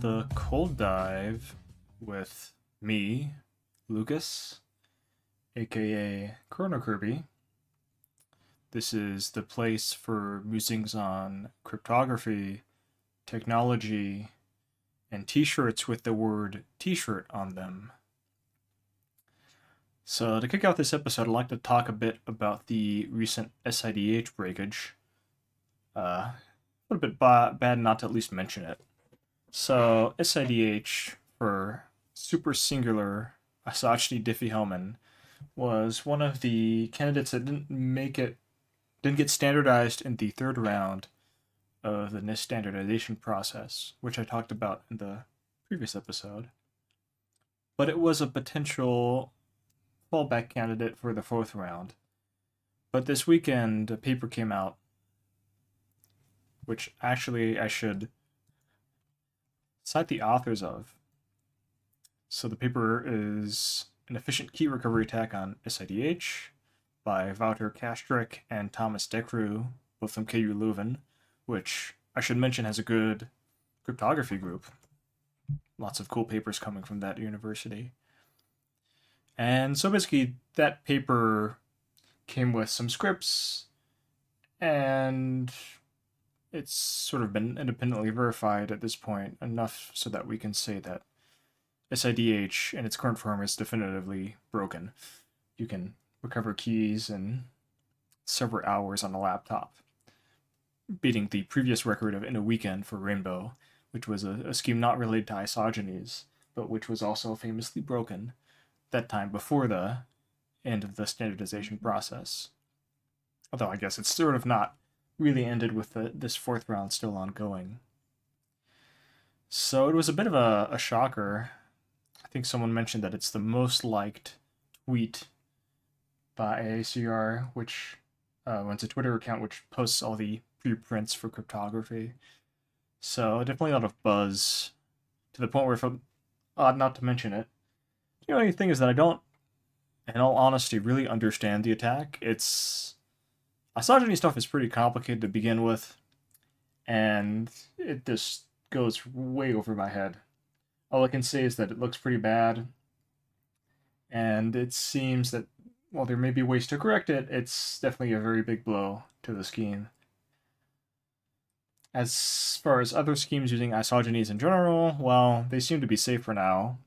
the cold dive with me, Lucas, aka Cronokirby. This is the place for musings on cryptography, technology, and t shirts with the word t shirt on them. So, to kick off this episode, I'd like to talk a bit about the recent SIDH breakage. Uh, a little bit ba- bad not to at least mention it. So, SIDH for Super Singular Isogeny Diffie-Hellman was one of the candidates that didn't make it, didn't get standardized in the third round of the NIST standardization process, which I talked about in the previous episode. But it was a potential fallback candidate for the fourth round. But this weekend, a paper came out, which actually I should cite the authors of. So the paper is an efficient key recovery attack on SIDH by Wouter Castryck and Thomas Decru, both from KU Leuven, which I should mention has a good cryptography group. Lots of cool papers coming from that university. And so basically, that paper came with some scripts, and it's sort of been independently verified at this point, enough so that we can say that SIDH in its current form is definitively broken. You can recover keys in several hours on a laptop, beating the previous record of in a weekend for Rainbow, which was a, a scheme not related to isogenies, but which was also famously broken that time before the end of the standardization process. Although I guess it's sort of not really ended with the, this fourth round still ongoing. So it was a bit of a, a shocker. I think someone mentioned that it's the most liked tweet by IACR, which uh, runs a Twitter account which posts all the preprints for cryptography. So definitely a lot of buzz to the point where, if I'm odd not to mention it, the only thing is that I don't, in all honesty, really understand the attack. It's isogeny stuff is pretty complicated to begin with, and it just goes way over my head. All I can say is that it looks pretty bad, and it seems that while there may be ways to correct it, it's definitely a very big blow to the scheme. As far as other schemes using isogenies in general, well, they seem to be safe for now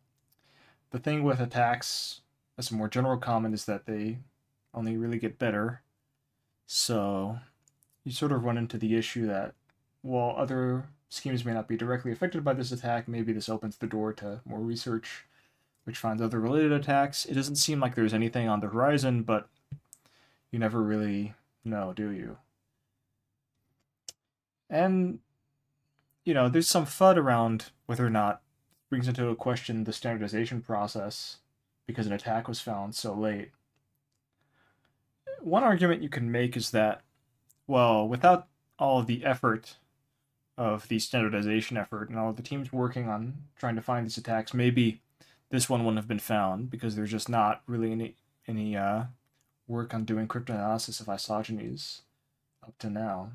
the thing with attacks as a more general comment is that they only really get better. So you sort of run into the issue that while other schemes may not be directly affected by this attack, maybe this opens the door to more research which finds other related attacks. It doesn't seem like there's anything on the horizon, but you never really know, do you? And you know, there's some FUD around whether or not brings into question the standardization process because an attack was found so late. One argument you can make is that, well, without all of the effort of the standardization effort and all of the teams working on trying to find these attacks, maybe this one wouldn't have been found because there's just not really any any uh, work on doing cryptanalysis of isogenies up to now.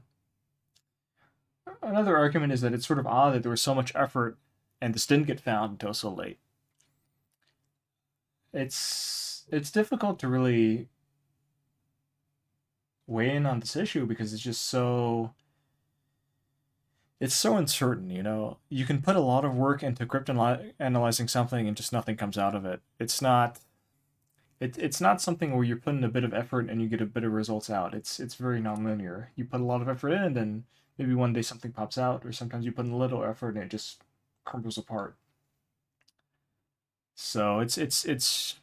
Another argument is that it's sort of odd that there was so much effort and this didn't get found until so late. It's it's difficult to really weigh in on this issue because it's just so it's so uncertain, you know. You can put a lot of work into cryptanalyzing something and just nothing comes out of it. It's not it, it's not something where you're putting a bit of effort and you get a bit of results out. It's it's very nonlinear. You put a lot of effort in and then maybe one day something pops out, or sometimes you put in a little effort and it just crumbles apart. So it's it's it's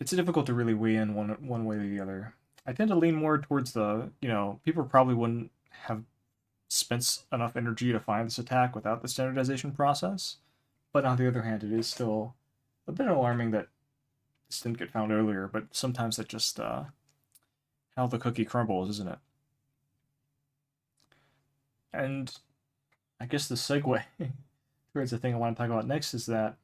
it's difficult to really weigh in one one way or the other. I tend to lean more towards the you know people probably wouldn't have spent enough energy to find this attack without the standardization process, but on the other hand, it is still a bit alarming that this didn't get found earlier. But sometimes that just uh, how the cookie crumbles, isn't it? And I guess the segue towards the thing I want to talk about next is that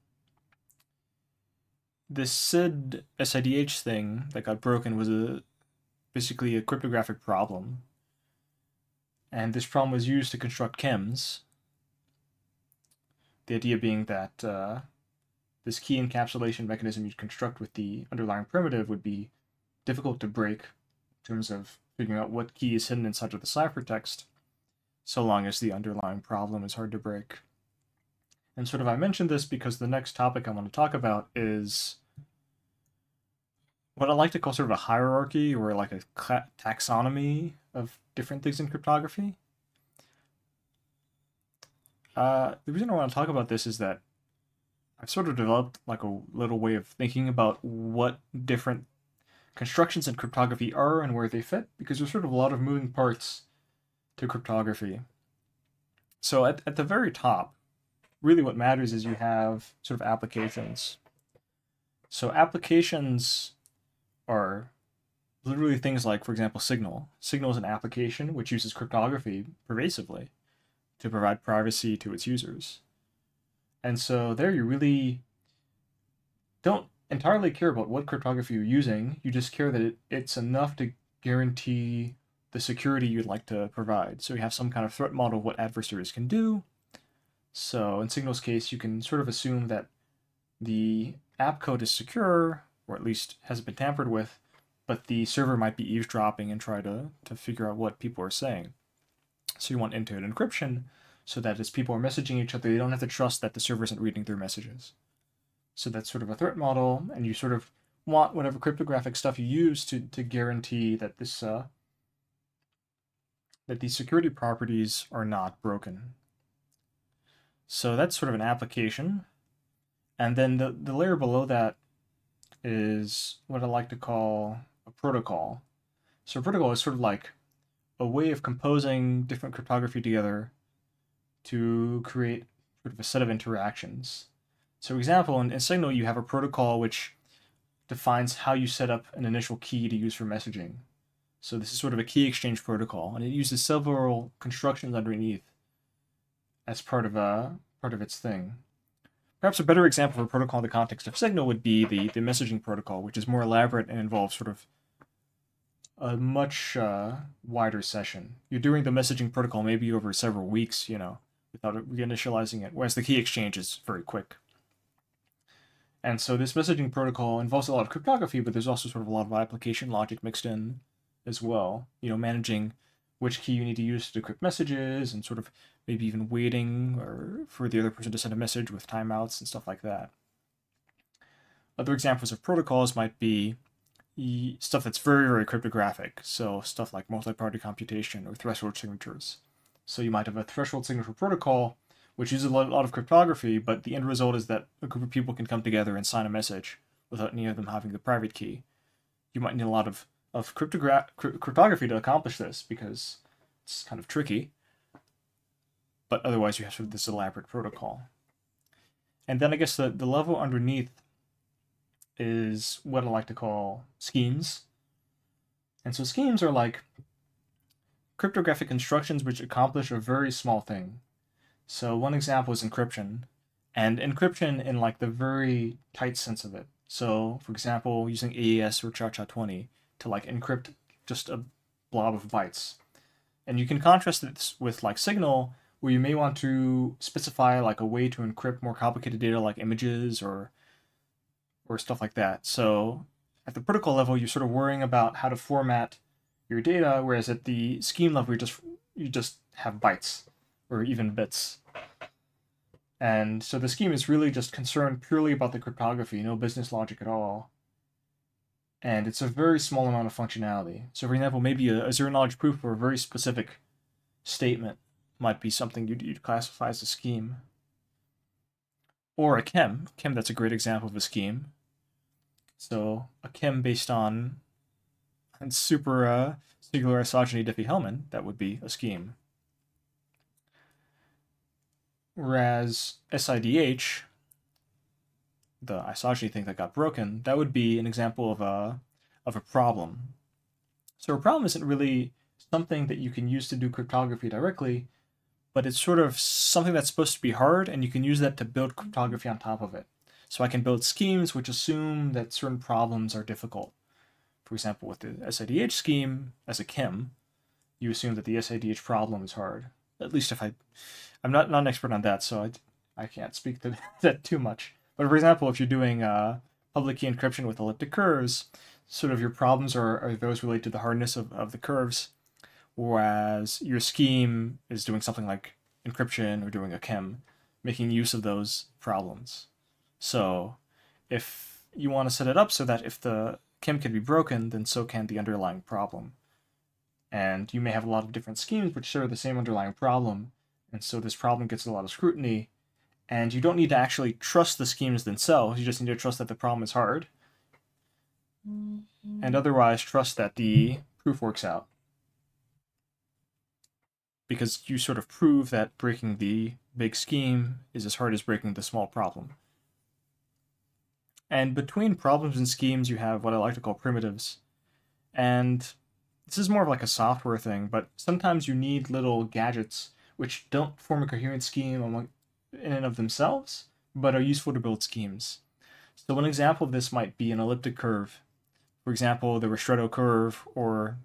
this SID SIDH thing that got broken was a basically a cryptographic problem. And this problem was used to construct KEMs. the idea being that uh, this key encapsulation mechanism you construct with the underlying primitive would be difficult to break in terms of figuring out what key is hidden inside of the ciphertext, so long as the underlying problem is hard to break. And sort of I mentioned this because the next topic I want to talk about is what I like to call sort of a hierarchy or like a taxonomy of different things in cryptography. Uh, the reason I want to talk about this is that I've sort of developed like a little way of thinking about what different constructions in cryptography are and where they fit, because there's sort of a lot of moving parts to cryptography. So at, at the very top, really what matters is you have sort of applications. So applications are literally things like, for example, Signal. Signal is an application which uses cryptography pervasively to provide privacy to its users. And so there you really don't entirely care about what cryptography you're using. You just care that it, it's enough to guarantee the security you'd like to provide. So you have some kind of threat model of what adversaries can do. So in Signal's case, you can sort of assume that the app code is secure, or at least hasn't been tampered with, but the server might be eavesdropping and try to, to figure out what people are saying. So you want end-to-end encryption so that as people are messaging each other, they don't have to trust that the server isn't reading their messages. So that's sort of a threat model, and you sort of want whatever cryptographic stuff you use to, to guarantee that this uh, that these security properties are not broken. So that's sort of an application. And then the, the layer below that is what I like to call a protocol. So a protocol is sort of like a way of composing different cryptography together to create sort of a set of interactions. So for example, in, in Signal, you have a protocol which defines how you set up an initial key to use for messaging. So this is sort of a key exchange protocol, and it uses several constructions underneath as part of a part of its thing. Perhaps a better example of a protocol in the context of Signal would be the, the messaging protocol, which is more elaborate and involves sort of a much uh, wider session. You're doing the messaging protocol maybe over several weeks, you know, without reinitializing it, whereas the key exchange is very quick. And so this messaging protocol involves a lot of cryptography, but there's also sort of a lot of application logic mixed in as well. You know, managing which key you need to use to decrypt messages and sort of maybe even waiting or for the other person to send a message with timeouts and stuff like that. Other examples of protocols might be stuff that's very, very cryptographic. So stuff like multi-party computation or threshold signatures. So you might have a threshold signature protocol, which uses a lot, of cryptography, but the end result is that a group of people can come together and sign a message without any of them having the private key. You might need a lot of, of cryptogra- cryptography to accomplish this because it's kind of tricky. But otherwise, you have this elaborate protocol. And then I guess the, the level underneath is what I like to call schemes. And so schemes are like cryptographic instructions which accomplish a very small thing. So one example is encryption, and encryption in like the very tight sense of it. So for example, using AES or ChaCha20 to like encrypt just a blob of bytes. And you can contrast this with like Signal, where you may want to specify like a way to encrypt more complicated data like images or or stuff like that. So at the protocol level, you're sort of worrying about how to format your data, whereas at the scheme level, you just you just have bytes or even bits. And so the scheme is really just concerned purely about the cryptography, no business logic at all. And it's a very small amount of functionality. So, for example, maybe a, a zero knowledge proof for a very specific statement might be something you'd, you'd classify as a scheme. Or a KEM. KEM, that's a great example of a scheme. So a KEM based on and super uh, singular isogeny Diffie-Hellman, that would be a scheme. Whereas SIDH, the isogeny thing that got broken, that would be an example of a of a problem. So a problem isn't really something that you can use to do cryptography directly, but it's sort of something that's supposed to be hard, and you can use that to build cryptography on top of it. So I can build schemes which assume that certain problems are difficult. For example, with the SIDH scheme as a KEM, you assume that the SIDH problem is hard. At least if I, I'm not, not an expert on that, so I, I can't speak to that too much. But for example, if you're doing uh, public key encryption with elliptic curves, sort of your problems are, are those related to the hardness of, of the curves, whereas your scheme is doing something like encryption or doing a KEM, making use of those problems. So if you want to set it up so that if the KEM can be broken, then so can the underlying problem. And you may have a lot of different schemes which share the same underlying problem, and so this problem gets a lot of scrutiny, and you don't need to actually trust the schemes themselves, you just need to trust that the problem is hard, mm-hmm. and otherwise trust that the proof works out. Because you sort of prove that breaking the big scheme is as hard as breaking the small problem. And between problems and schemes, you have what I like to call primitives. And this is more of like a software thing, but sometimes you need little gadgets which don't form a coherent scheme among, in and of themselves, but are useful to build schemes. So one example of this might be an elliptic curve. For example, the Ristretto curve or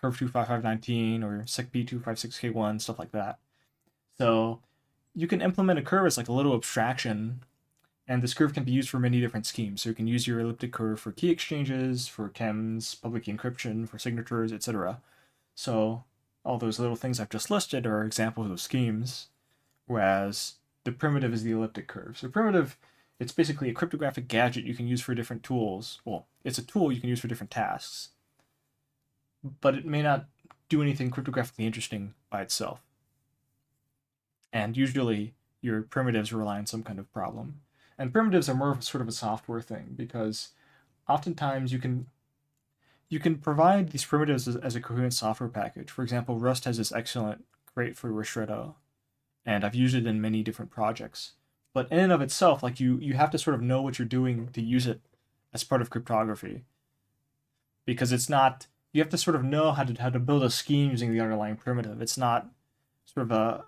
curve 25519 or SecP256K1, stuff like that. So you can implement a curve as like a little abstraction and this curve can be used for many different schemes. So you can use your elliptic curve for key exchanges, for KEMs, public encryption, for signatures, etc. So all those little things I've just listed are examples of schemes, whereas the primitive is the elliptic curve. So primitive, it's basically a cryptographic gadget you can use for different tools. Well, it's a tool you can use for different tasks, but it may not do anything cryptographically interesting by itself. And usually your primitives rely on some kind of problem. And primitives are more of sort of a software thing because oftentimes you can you can provide these primitives as, as a coherent software package. For example, Rust has this excellent crate for Ristretto, and I've used it in many different projects. But in and of itself, like you you have to sort of know what you're doing to use it as part of cryptography. Because it's not you have to sort of know how to how to build a scheme using the underlying primitive. It's not sort of a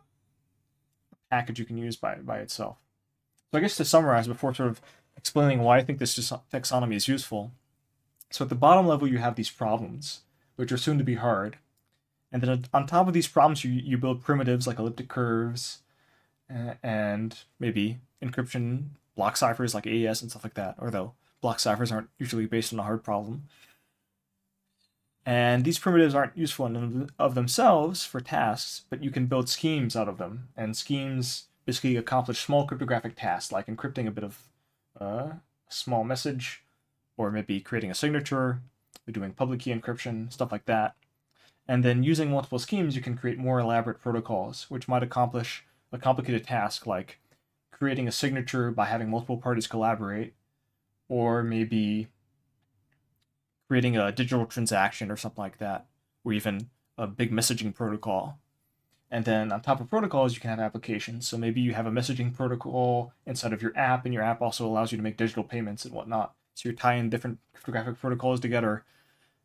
package you can use by by itself. So I guess to summarize before sort of explaining why I think this taxonomy is useful. So at the bottom level, you have these problems, which are soon to be hard. And then on top of these problems, you, you build primitives like elliptic curves and maybe encryption block ciphers like AES and stuff like that, although block ciphers aren't usually based on a hard problem. And these primitives aren't useful in of themselves for tasks, but you can build schemes out of them. And schemes basically accomplish small cryptographic tasks like encrypting a bit of uh, a small message, or maybe creating a signature, or doing public key encryption, stuff like that. And then using multiple schemes, you can create more elaborate protocols, which might accomplish a complicated task like creating a signature by having multiple parties collaborate, or maybe creating a digital transaction or something like that, or even a big messaging protocol and then on top of protocols, you can have applications. So maybe you have a messaging protocol inside of your app, and your app also allows you to make digital payments and whatnot. So you're tying different cryptographic protocols together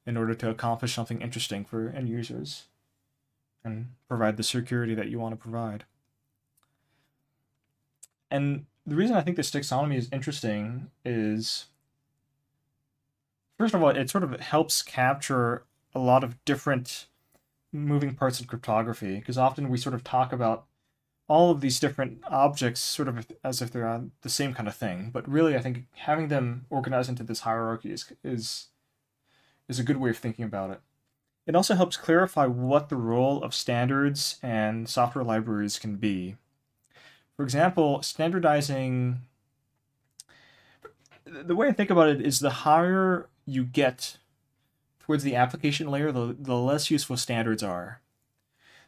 in order to accomplish something interesting for end users and provide the security that you want to provide. And the reason I think this taxonomy is interesting is, first of all, it sort of helps capture a lot of different moving parts of cryptography because often we sort of talk about all of these different objects sort of as if they're on the same kind of thing but really i think having them organized into this hierarchy is is is a good way of thinking about it. It also helps clarify what the role of standards and software libraries can be. For example standardizing the way i think about it is the higher you get towards the application layer, the, the less useful standards are.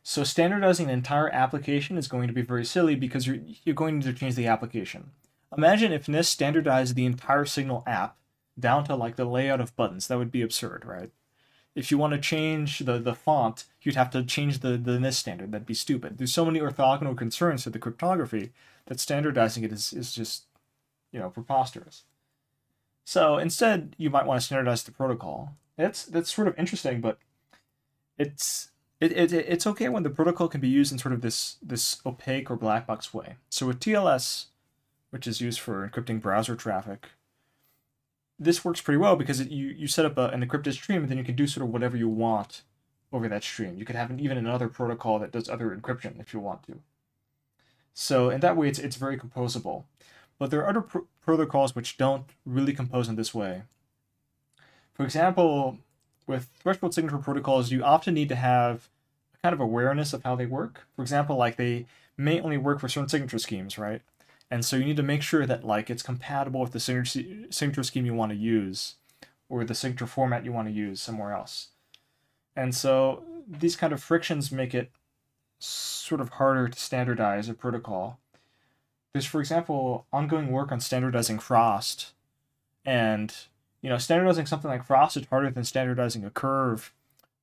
So standardizing an entire application is going to be very silly because you're, you're going to change the application. Imagine if NIST standardized the entire Signal app down to like the layout of buttons. That would be absurd, right? If you want to change the, the font, you'd have to change the, the NIST standard. That'd be stupid. There's so many orthogonal concerns to the cryptography that standardizing it is, is just, you know, preposterous. So instead, you might want to standardize the protocol. That's that's sort of interesting, but it's it, it it's okay when the protocol can be used in sort of this this opaque or black box way. So with TLS, which is used for encrypting browser traffic, this works pretty well because it, you you set up a, an encrypted stream and then you can do sort of whatever you want over that stream. You could have an, even another protocol that does other encryption if you want to. So in that way, it's, it's very composable. But there are other pr- protocols which don't really compose in this way. For example, with threshold signature protocols, you often need to have a kind of awareness of how they work. For example, like they may only work for certain signature schemes, right? And so you need to make sure that like it's compatible with the signature, signature scheme you want to use or the signature format you want to use somewhere else. And so these kind of frictions make it sort of harder to standardize a protocol. There's, for example, ongoing work on standardizing Frost, and you know, standardizing something like Frost is harder than standardizing a curve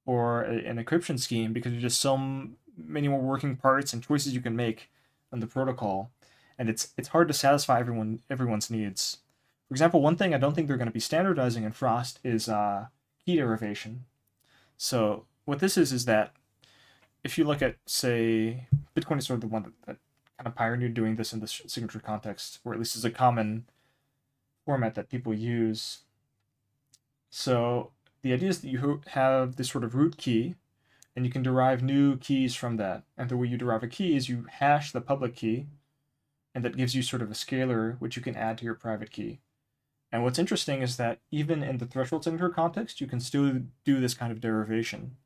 or a, an encryption scheme because there's just so many more working parts and choices you can make on the protocol, and it's it's hard to satisfy everyone everyone's needs. For example, one thing I don't think they're going to be standardizing in Frost is uh, key derivation. So what this is is that if you look at say Bitcoin is sort of the one that, that kind of pioneered doing this in the signature context, or at least is a common format that people use. So the idea is that you have this sort of root key, and you can derive new keys from that. And the way you derive a key is you hash the public key, and that gives you sort of a scalar which you can add to your private key. And what's interesting is that even in the threshold signature context, you can still do this kind of derivation.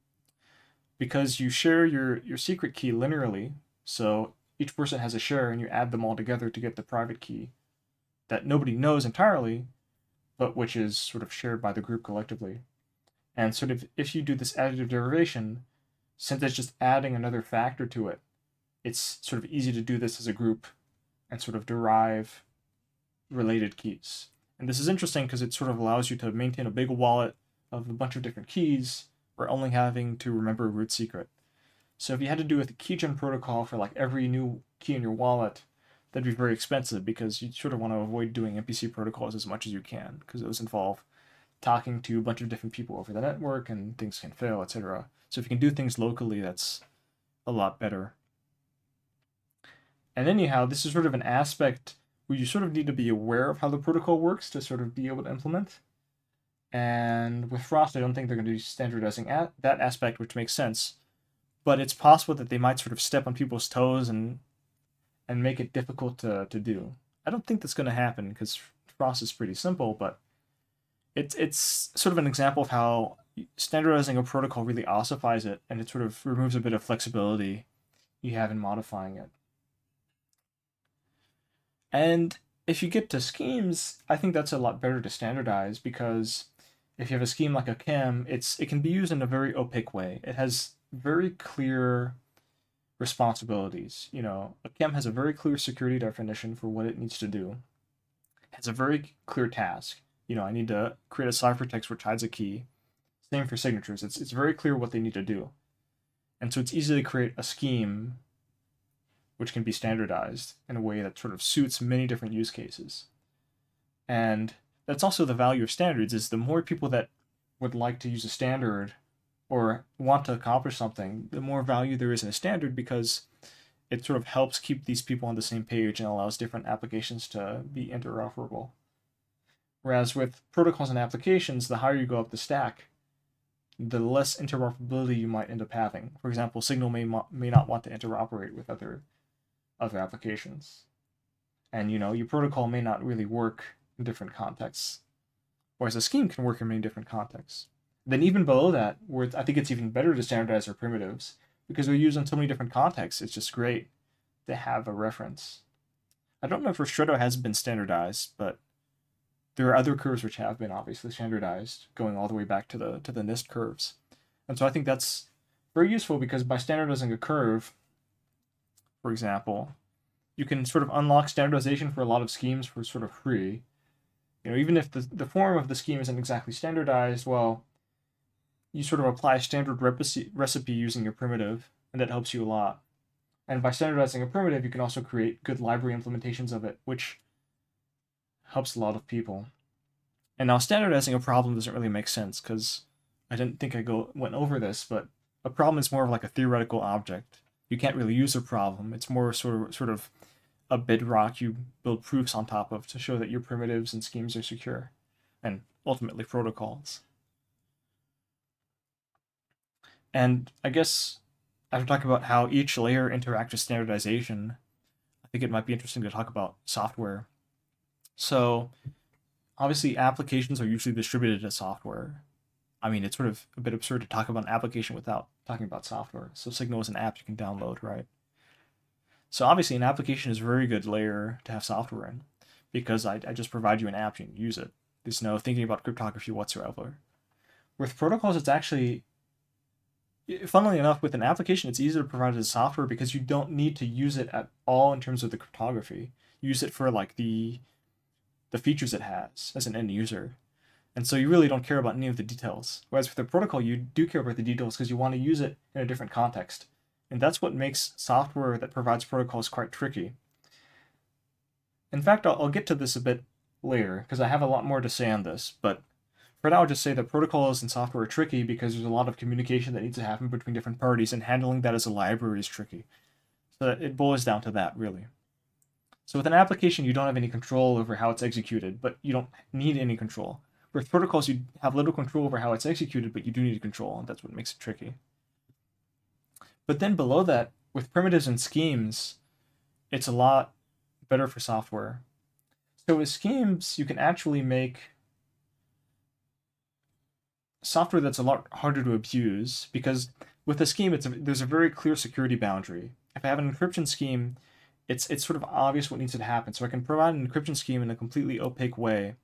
Because you share your, your secret key linearly, so each person has a share and you add them all together to get the private key that nobody knows entirely, but which is sort of shared by the group collectively. And sort of if you do this additive derivation, since it's just adding another factor to it, it's sort of easy to do this as a group and sort of derive related keys. And this is interesting because it sort of allows you to maintain a big wallet of a bunch of different keys or only having to remember a root secret. So if you had to do with the keygen protocol for like every new key in your wallet, that'd be very expensive because you sort of want to avoid doing MPC protocols as much as you can because those involve talking to a bunch of different people over the network and things can fail, etc. So if you can do things locally, that's a lot better. And anyhow, this is sort of an aspect where you sort of need to be aware of how the protocol works to sort of be able to implement. And with Frost, I don't think they're going to be standardizing at that aspect, which makes sense. But it's possible that they might sort of step on people's toes and and make it difficult to, to do. I don't think that's going to happen because Frost is pretty simple, but it's it's sort of an example of how standardizing a protocol really ossifies it, and it sort of removes a bit of flexibility you have in modifying it. And if you get to schemes, I think that's a lot better to standardize because if you have a scheme like a KEM, it's it can be used in a very opaque way. It has very clear responsibilities. You know, a KEM has a very clear security definition for what it needs to do. Has a very clear task. You know, I need to create a ciphertext which hides a key. Same for signatures. It's it's very clear what they need to do. And so it's easy to create a scheme which can be standardized in a way that sort of suits many different use cases. And that's also the value of standards is the more people that would like to use a standard or want to accomplish something, the more value there is in a standard because it sort of helps keep these people on the same page and allows different applications to be interoperable. Whereas with protocols and applications, the higher you go up the stack, the less interoperability you might end up having. For example, Signal may, may not want to interoperate with other other applications. And you know, your protocol may not really work in different contexts. Whereas a scheme can work in many different contexts. Then even below that, where I think it's even better to standardize our primitives, because we use them in so many different contexts, it's just great to have a reference. I don't know if Ristretto has been standardized, but there are other curves which have been obviously standardized, going all the way back to the to the NIST curves. And so I think that's very useful because by standardizing a curve, for example, you can sort of unlock standardization for a lot of schemes for sort of free. You know, even if the, the form of the scheme isn't exactly standardized, well, you sort of apply a standard recipe, using your primitive, and that helps you a lot. And by standardizing a primitive, you can also create good library implementations of it, which helps a lot of people. And now standardizing a problem doesn't really make sense because I didn't think I go went over this, but a problem is more of like a theoretical object you can't really use a problem. It's more sort of sort of a bedrock you build proofs on top of to show that your primitives and schemes are secure, and ultimately protocols. And I guess after talking about how each layer interacts with standardization, I think it might be interesting to talk about software. So, obviously, applications are usually distributed as software. I mean, it's sort of a bit absurd to talk about an application without talking about software. So, Signal is an app you can download, right? So, obviously, an application is a very good layer to have software in because I, I just provide you an app, you can use it. There's no thinking about cryptography whatsoever. With protocols, it's actually funnily enough, with an application, it's easier to provide as software because you don't need to use it at all in terms of the cryptography. use it for like the the features it has as an end user. And so you really don't care about any of the details. Whereas with the protocol, you do care about the details because you want to use it in a different context. And that's what makes software that provides protocols quite tricky. In fact, I'll, I'll get to this a bit later because I have a lot more to say on this, but for now, I'll just say that protocols and software are tricky because there's a lot of communication that needs to happen between different parties, and handling that as a library is tricky. So it boils down to that, really. So with an application, you don't have any control over how it's executed, but you don't need any control. With protocols, you have little control over how it's executed, but you do need control, and that's what makes it tricky. But then below that, with primitives and schemes, it's a lot better for software. So with schemes, you can actually make software that's a lot harder to abuse because with a scheme, it's a, there's a very clear security boundary. If I have an encryption scheme, it's it's sort of obvious what needs to happen. So I can provide an encryption scheme in a completely opaque way,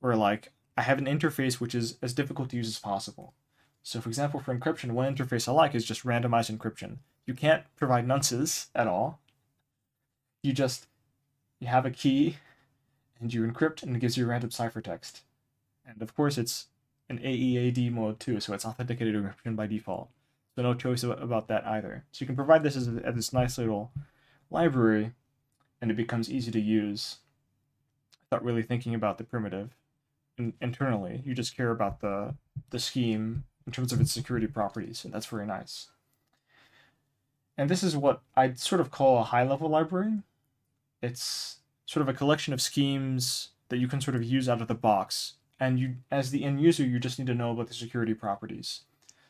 where like I have an interface which is as difficult to use as possible. So for example, for encryption, one interface I like is just randomized encryption. You can't provide nonces at all. You just you have a key and you encrypt and it gives you a random ciphertext. And of course it's an AEAD mode too, so it's authenticated encryption by default. So no choice about that either. So you can provide this as, as this nice little library, and it becomes easy to use without really thinking about the primitive in, internally. You just care about the the scheme in terms of its security properties, and that's very nice. And this is what I'd sort of call a high level library. It's sort of a collection of schemes that you can sort of use out of the box and you as the end user you just need to know about the security properties.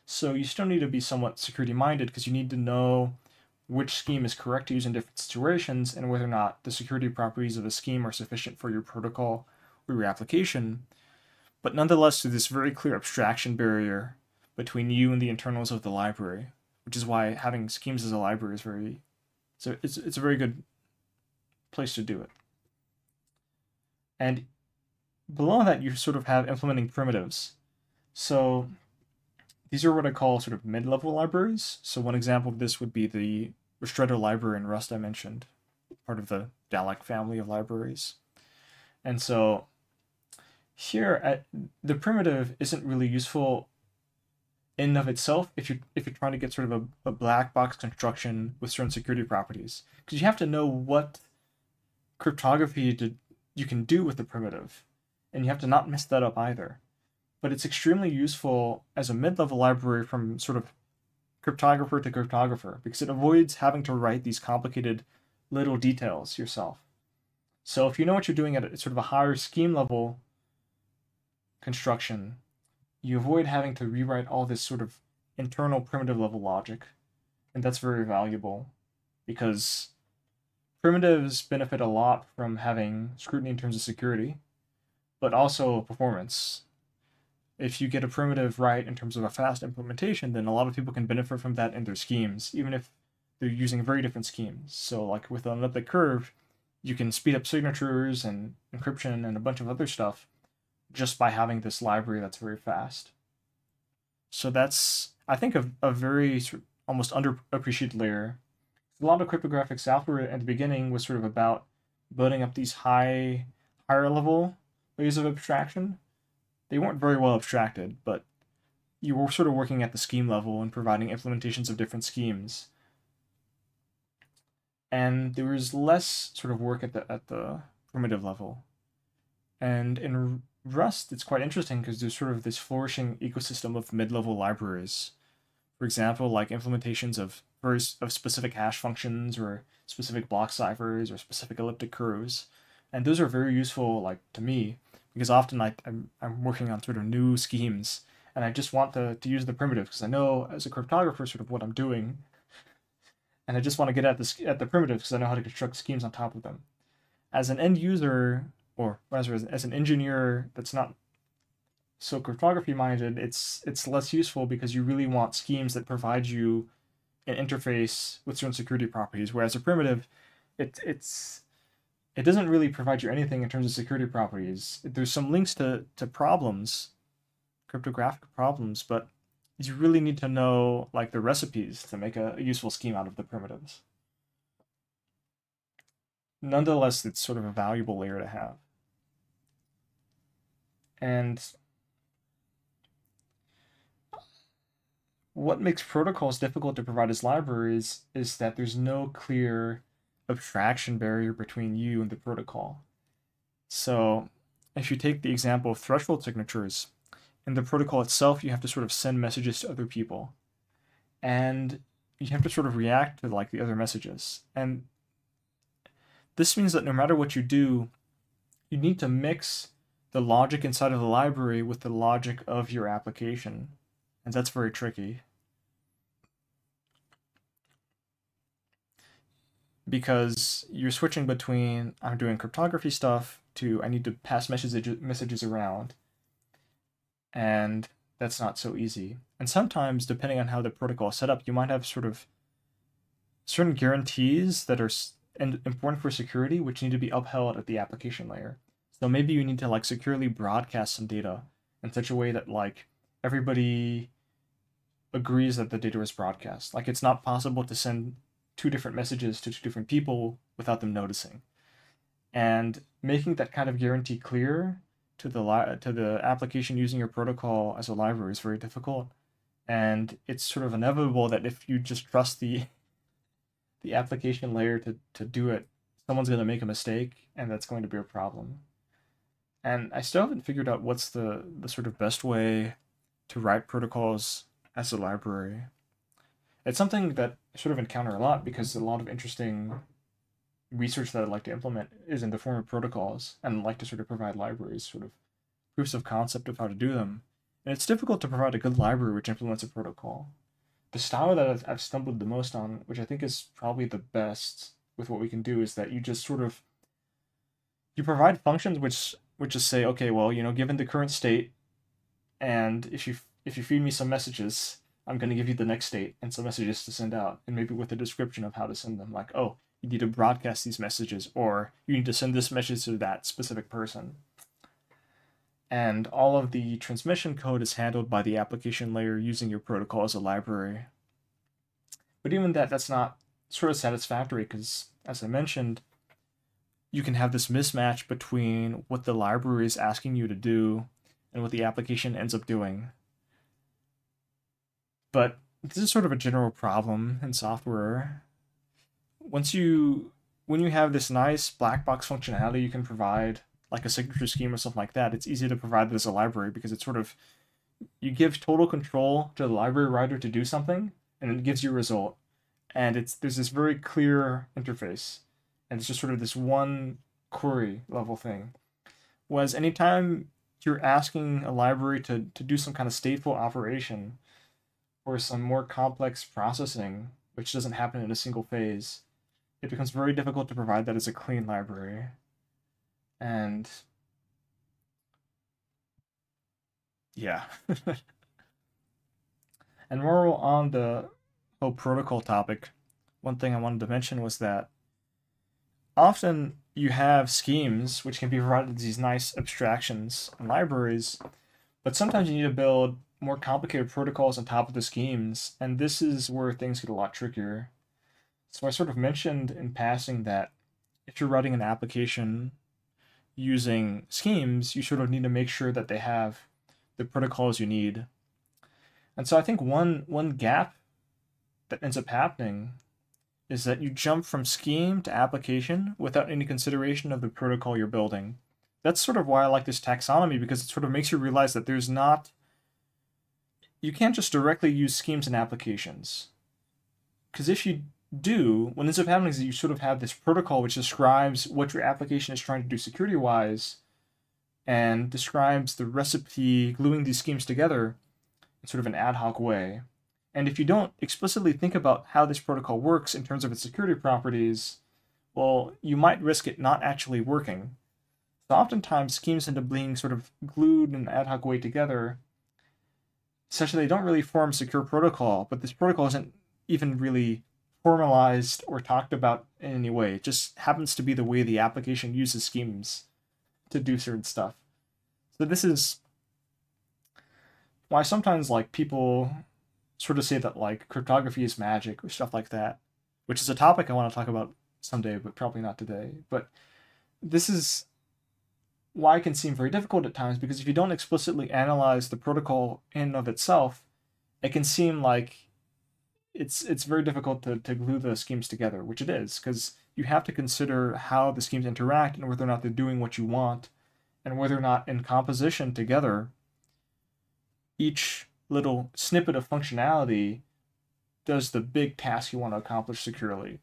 So you still need to be somewhat security minded because you need to know which scheme is correct to use in different situations and whether or not the security properties of a scheme are sufficient for your protocol or your application. But nonetheless there's this very clear abstraction barrier between you and the internals of the library which is why having schemes as a library is very so it's, it's a very good place to do it. And below that, you sort of have implementing primitives. So these are what I call sort of mid-level libraries. So one example of this would be the Ristretto library in Rust I mentioned, part of the Dalek family of libraries. And so here, at, the primitive isn't really useful in of itself if you're if you're trying to get sort of a, a black box construction with certain security properties because you have to know what cryptography to, you can do with the primitive and you have to not mess that up either. But it's extremely useful as a mid level library from sort of cryptographer to cryptographer because it avoids having to write these complicated little details yourself. So if you know what you're doing at a, sort of a higher scheme level construction, you avoid having to rewrite all this sort of internal primitive level logic. And that's very valuable because primitives benefit a lot from having scrutiny in terms of security but also performance. If you get a primitive right in terms of a fast implementation, then a lot of people can benefit from that in their schemes, even if they're using very different schemes. So, like with an elliptic curve, you can speed up signatures and encryption and a bunch of other stuff just by having this library that's very fast. So that's, I think, a, a very almost underappreciated layer. A lot of cryptographic software at the beginning was sort of about building up these high, higher level layers of abstraction. They weren't very well abstracted, but you were sort of working at the scheme level and providing implementations of different schemes. And there was less sort of work at the at the primitive level. And in Rust, it's quite interesting because there's sort of this flourishing ecosystem of mid-level libraries. For example, like implementations of of specific hash functions or specific block ciphers or specific elliptic curves. And those are very useful, like to me, because often I, I'm, I'm working on sort of new schemes and I just want to, to use the primitive because I know as a cryptographer sort of what I'm doing. and I just want to get at the at the primitives because I know how to construct schemes on top of them. As an end user, or as, as an engineer that's not so cryptography minded, it's it's less useful because you really want schemes that provide you an interface with certain security properties. Whereas a primitive, it it's it doesn't really provide you anything in terms of security properties. There's some links to, to problems, cryptographic problems, but you really need to know like the recipes to make a, a useful scheme out of the primitives. Nonetheless, it's sort of a valuable layer to have. And what makes protocols difficult to provide as libraries is that there's no clear abstraction barrier between you and the protocol. So if you take the example of threshold signatures, in the protocol itself, you have to sort of send messages to other people. And you have to sort of react to like the other messages. And this means that no matter what you do, you need to mix the logic inside of the library with the logic of your application. And that's very tricky. Because you're switching between I'm doing cryptography stuff to I need to pass messages messages around. And that's not so easy. And sometimes, depending on how the protocol is set up, you might have sort of certain guarantees that are important for security, which need to be upheld at the application layer. So maybe you need to like securely broadcast some data in such a way that like everybody agrees that the data is broadcast. Like it's not possible to send two different messages to two different people without them noticing. And making that kind of guarantee clear to the li- to the application using your protocol as a library is very difficult. And it's sort of inevitable that if you just trust the the application layer to, to do it, someone's going to make a mistake, and that's going to be a problem. And I still haven't figured out what's the, the sort of best way to write protocols as a library it's something that I sort of encounter a lot because a lot of interesting research that I'd like to implement is in the form of protocols and like to sort of provide libraries, sort of proofs of concept of how to do them. And it's difficult to provide a good library which implements a protocol. The style that I've, I've stumbled the most on, which I think is probably the best with what we can do, is that you just sort of you provide functions which which just say, okay, well, you know, given the current state, and if you if you feed me some messages, I'm going to give you the next state and some messages to send out, and maybe with a description of how to send them. Like, oh, you need to broadcast these messages, or you need to send this message to that specific person. And all of the transmission code is handled by the application layer using your protocol as a library. But even that, that's not sort of satisfactory because, as I mentioned, you can have this mismatch between what the library is asking you to do and what the application ends up doing. But this is sort of a general problem in software. Once you when you have this nice black box functionality you can provide like a signature scheme or something like that, it's easy to provide it as a library because it's sort of you give total control to the library writer to do something and it gives you a result. And it's there's this very clear interface. And it's just sort of this one query level thing. Was anytime you're asking a library to, to do some kind of stateful operation, or some more complex processing, which doesn't happen in a single phase, it becomes very difficult to provide that as a clean library. And yeah. and more on the whole protocol topic, one thing I wanted to mention was that often you have schemes which can be provided as these nice abstractions and libraries, but sometimes you need to build more complicated protocols on top of the schemes, and this is where things get a lot trickier. So I sort of mentioned in passing that if you're writing an application using schemes, you sort of need to make sure that they have the protocols you need. And so I think one one gap that ends up happening is that you jump from scheme to application without any consideration of the protocol you're building. That's sort of why I like this taxonomy because it sort of makes you realize that there's not you can't just directly use schemes and applications. Because if you do, what ends up happening is that you sort of have this protocol which describes what your application is trying to do security wise and describes the recipe gluing these schemes together in sort of an ad hoc way. And if you don't explicitly think about how this protocol works in terms of its security properties, well, you might risk it not actually working. So oftentimes schemes end up being sort of glued in an ad hoc way together, such that they don't really form secure protocol, but this protocol isn't even really formalized or talked about in any way. It just happens to be the way the application uses schemes to do certain stuff. So this is why sometimes like people sort of say that like cryptography is magic or stuff like that, which is a topic I want to talk about someday, but probably not today. But this is why it can seem very difficult at times because if you don't explicitly analyze the protocol in and of itself, it can seem like it's it's very difficult to, to glue the schemes together, which it is, because you have to consider how the schemes interact and whether or not they're doing what you want, and whether or not in composition together, each little snippet of functionality does the big task you want to accomplish securely.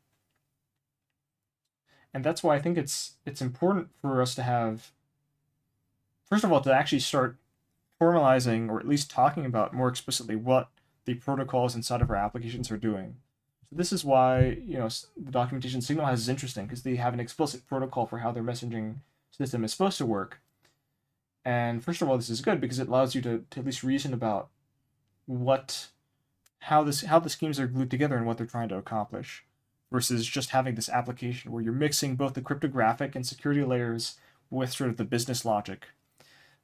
And that's why I think it's it's important for us to have first of all to actually start formalizing or at least talking about more explicitly what the protocols inside of our applications are doing. So this is why, you know, the documentation Signal has is interesting because they have an explicit protocol for how their messaging system is supposed to work. And first of all, this is good because it allows you to, to at least reason about what how this how the schemes are glued together and what they're trying to accomplish versus just having this application where you're mixing both the cryptographic and security layers with sort of the business logic.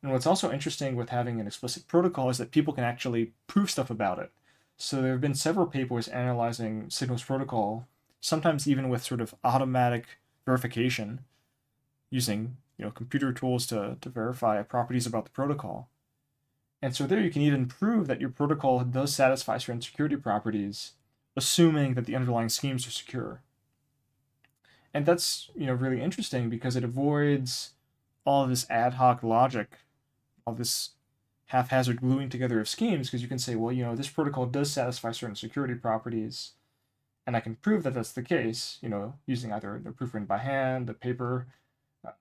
And what's also interesting with having an explicit protocol is that people can actually prove stuff about it. So there have been several papers analyzing Signal's protocol, sometimes even with sort of automatic verification using you know computer tools to, to verify properties about the protocol. And so there you can even prove that your protocol does satisfy certain security properties, assuming that the underlying schemes are secure. And that's you know really interesting because it avoids all of this ad hoc logic, all this haphazard gluing together of schemes, because you can say, well, you know, this protocol does satisfy certain security properties, and I can prove that that's the case, you know, using either the proof by hand, the paper, uh,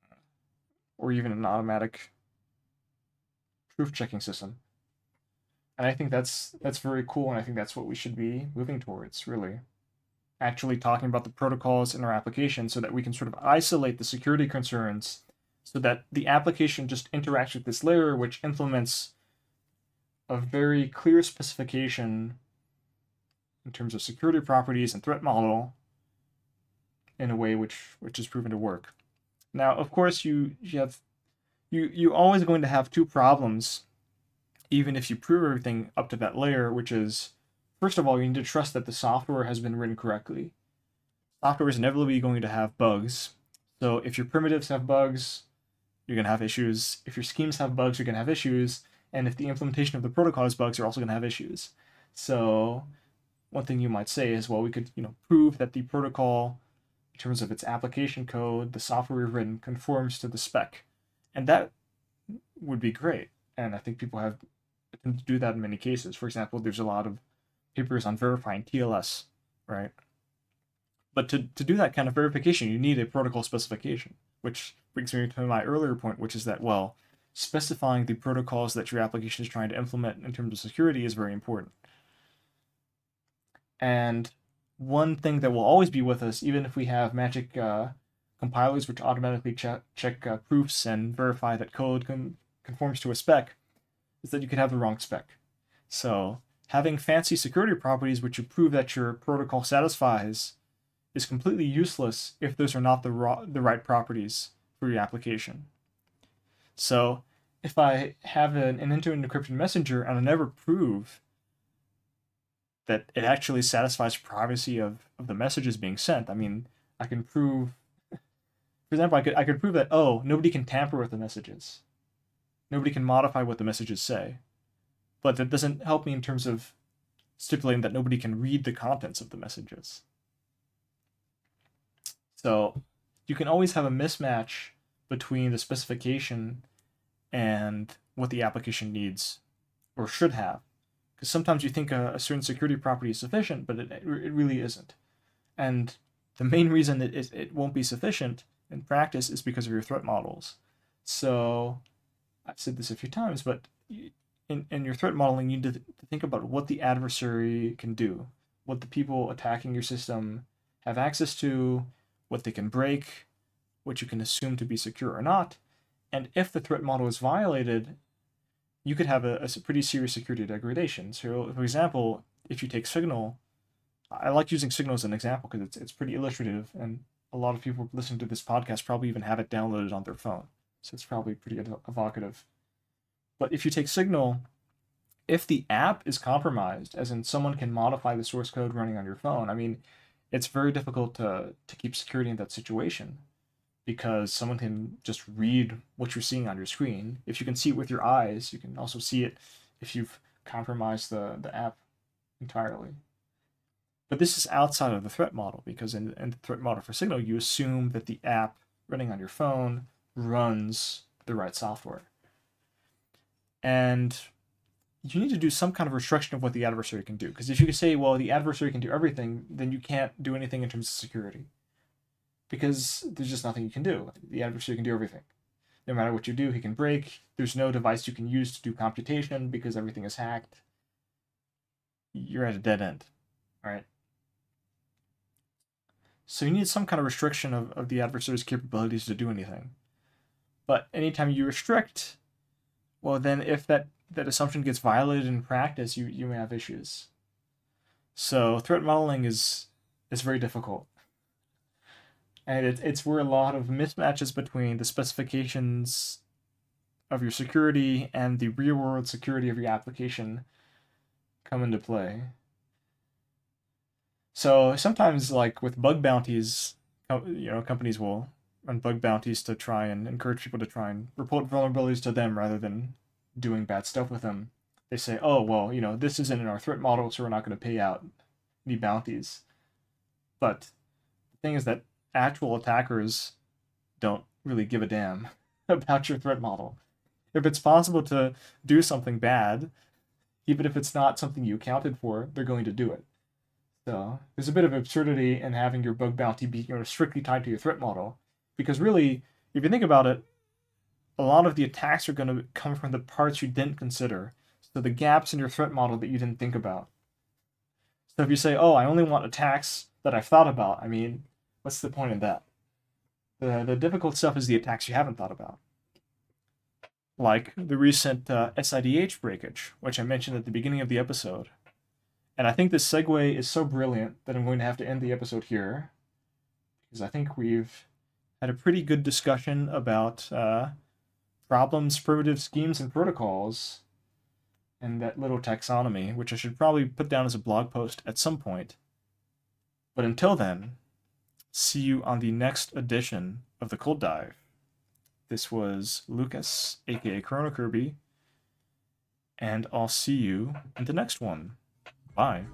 or even an automatic proof checking system. And I think that's that's very cool, and I think that's what we should be moving towards, really. Actually talking about the protocols in our application so that we can sort of isolate the security concerns so that the application just interacts with this layer which implements a very clear specification in terms of security properties and threat model in a way which which is proven to work. Now, of course, you you have you you always going to have two problems even if you prove everything up to that layer, which is first of all, you need to trust that the software has been written correctly. Software is inevitably going to have bugs. So if your primitives have bugs, you're going to have issues. If your schemes have bugs, you're going to have issues. And if the implementation of the protocol has bugs, you're also going to have issues. So one thing you might say is, well, we could, you know, prove that the protocol, in terms of its application code, the software we've written, conforms to the spec. And that would be great. And I think people have attempted to do that in many cases. For example, there's a lot of papers on verifying TLS, right? But to, to do that kind of verification, you need a protocol specification, which brings me to my earlier point, which is that, well, specifying the protocols that your application is trying to implement in terms of security is very important. And one thing that will always be with us, even if we have magic uh, compilers which automatically check, check uh, proofs and verify that code con- conforms to a spec, is that you could have the wrong spec. So having fancy security properties which prove that your protocol satisfies is completely useless if those are not the, raw, the right properties for your application. So if I have an, an end-to-end encrypted messenger and I never prove that it actually satisfies privacy of, of the messages being sent, I mean, I can prove, for example, I could, I could prove that, oh, nobody can tamper with the messages. Nobody can modify what the messages say. But that doesn't help me in terms of stipulating that nobody can read the contents of the messages. So you can always have a mismatch between the specification and what the application needs or should have. Because sometimes you think a, a, certain security property is sufficient, but it, it really isn't. And the main reason that it, it won't be sufficient in practice is because of your threat models. So I've said this a few times, but in, in your threat modeling, you need to, to think about what the adversary can do, what the people attacking your system have access to, what they can break, what you can assume to be secure or not. And if the threat model is violated, you could have a, a pretty serious security degradation. So, for example, if you take Signal, I like using Signal as an example because it's, it's pretty illustrative, and a lot of people listening to this podcast probably even have it downloaded on their phone. So it's probably pretty evocative. But if you take Signal, if the app is compromised, as in someone can modify the source code running on your phone, I mean, it's very difficult to, to keep security in that situation because someone can just read what you're seeing on your screen. If you can see it with your eyes, you can also see it if you've compromised the, the app entirely. But this is outside of the threat model because in, in the threat model for Signal, you assume that the app running on your phone runs the right software. And you need to do some kind of restriction of what the adversary can do. Because if you can say, well, the adversary can do everything, then you can't do anything in terms of security. Because there's just nothing you can do. The adversary can do everything. No matter what you do, he can break. There's no device you can use to do computation because everything is hacked. You're at a dead end. All right. So you need some kind of restriction of, of the adversary's capabilities to do anything. But anytime you restrict, well, then if that, that assumption gets violated in practice, you, you may have issues. So threat modeling is is very difficult. And it, it's where a lot of mismatches between the specifications of your security and the real world security of your application come into play. So sometimes, like with bug bounties, you know, companies will run bug bounties to try and encourage people to try and report vulnerabilities to them rather than doing bad stuff with them. They say, "Oh, well, you know, this isn't in our threat model, so we're not going to pay out any bounties." But the thing is that actual attackers don't really give a damn about your threat model. If it's possible to do something bad, even if it's not something you accounted for, they're going to do it. So there's a bit of absurdity in having your bug bounty be you know, strictly tied to your threat model, because really, if you think about it, a lot of the attacks are going to come from the parts you didn't consider. So the gaps in your threat model that you didn't think about. So if you say, "Oh, I only want attacks that I've thought about," I mean, what's the point in that? The the difficult stuff is the attacks you haven't thought about, like the recent uh, SIDH breakage, which I mentioned at the beginning of the episode. And I think this segue is so brilliant that I'm going to have to end the episode here because I think we've had a pretty good discussion about uh, problems, primitive schemes, and protocols and that little taxonomy, which I should probably put down as a blog post at some point. But until then, see you on the next edition of the Cold Dive. This was Lucas, aka Cronokirby, and I'll see you in the next one. Bye.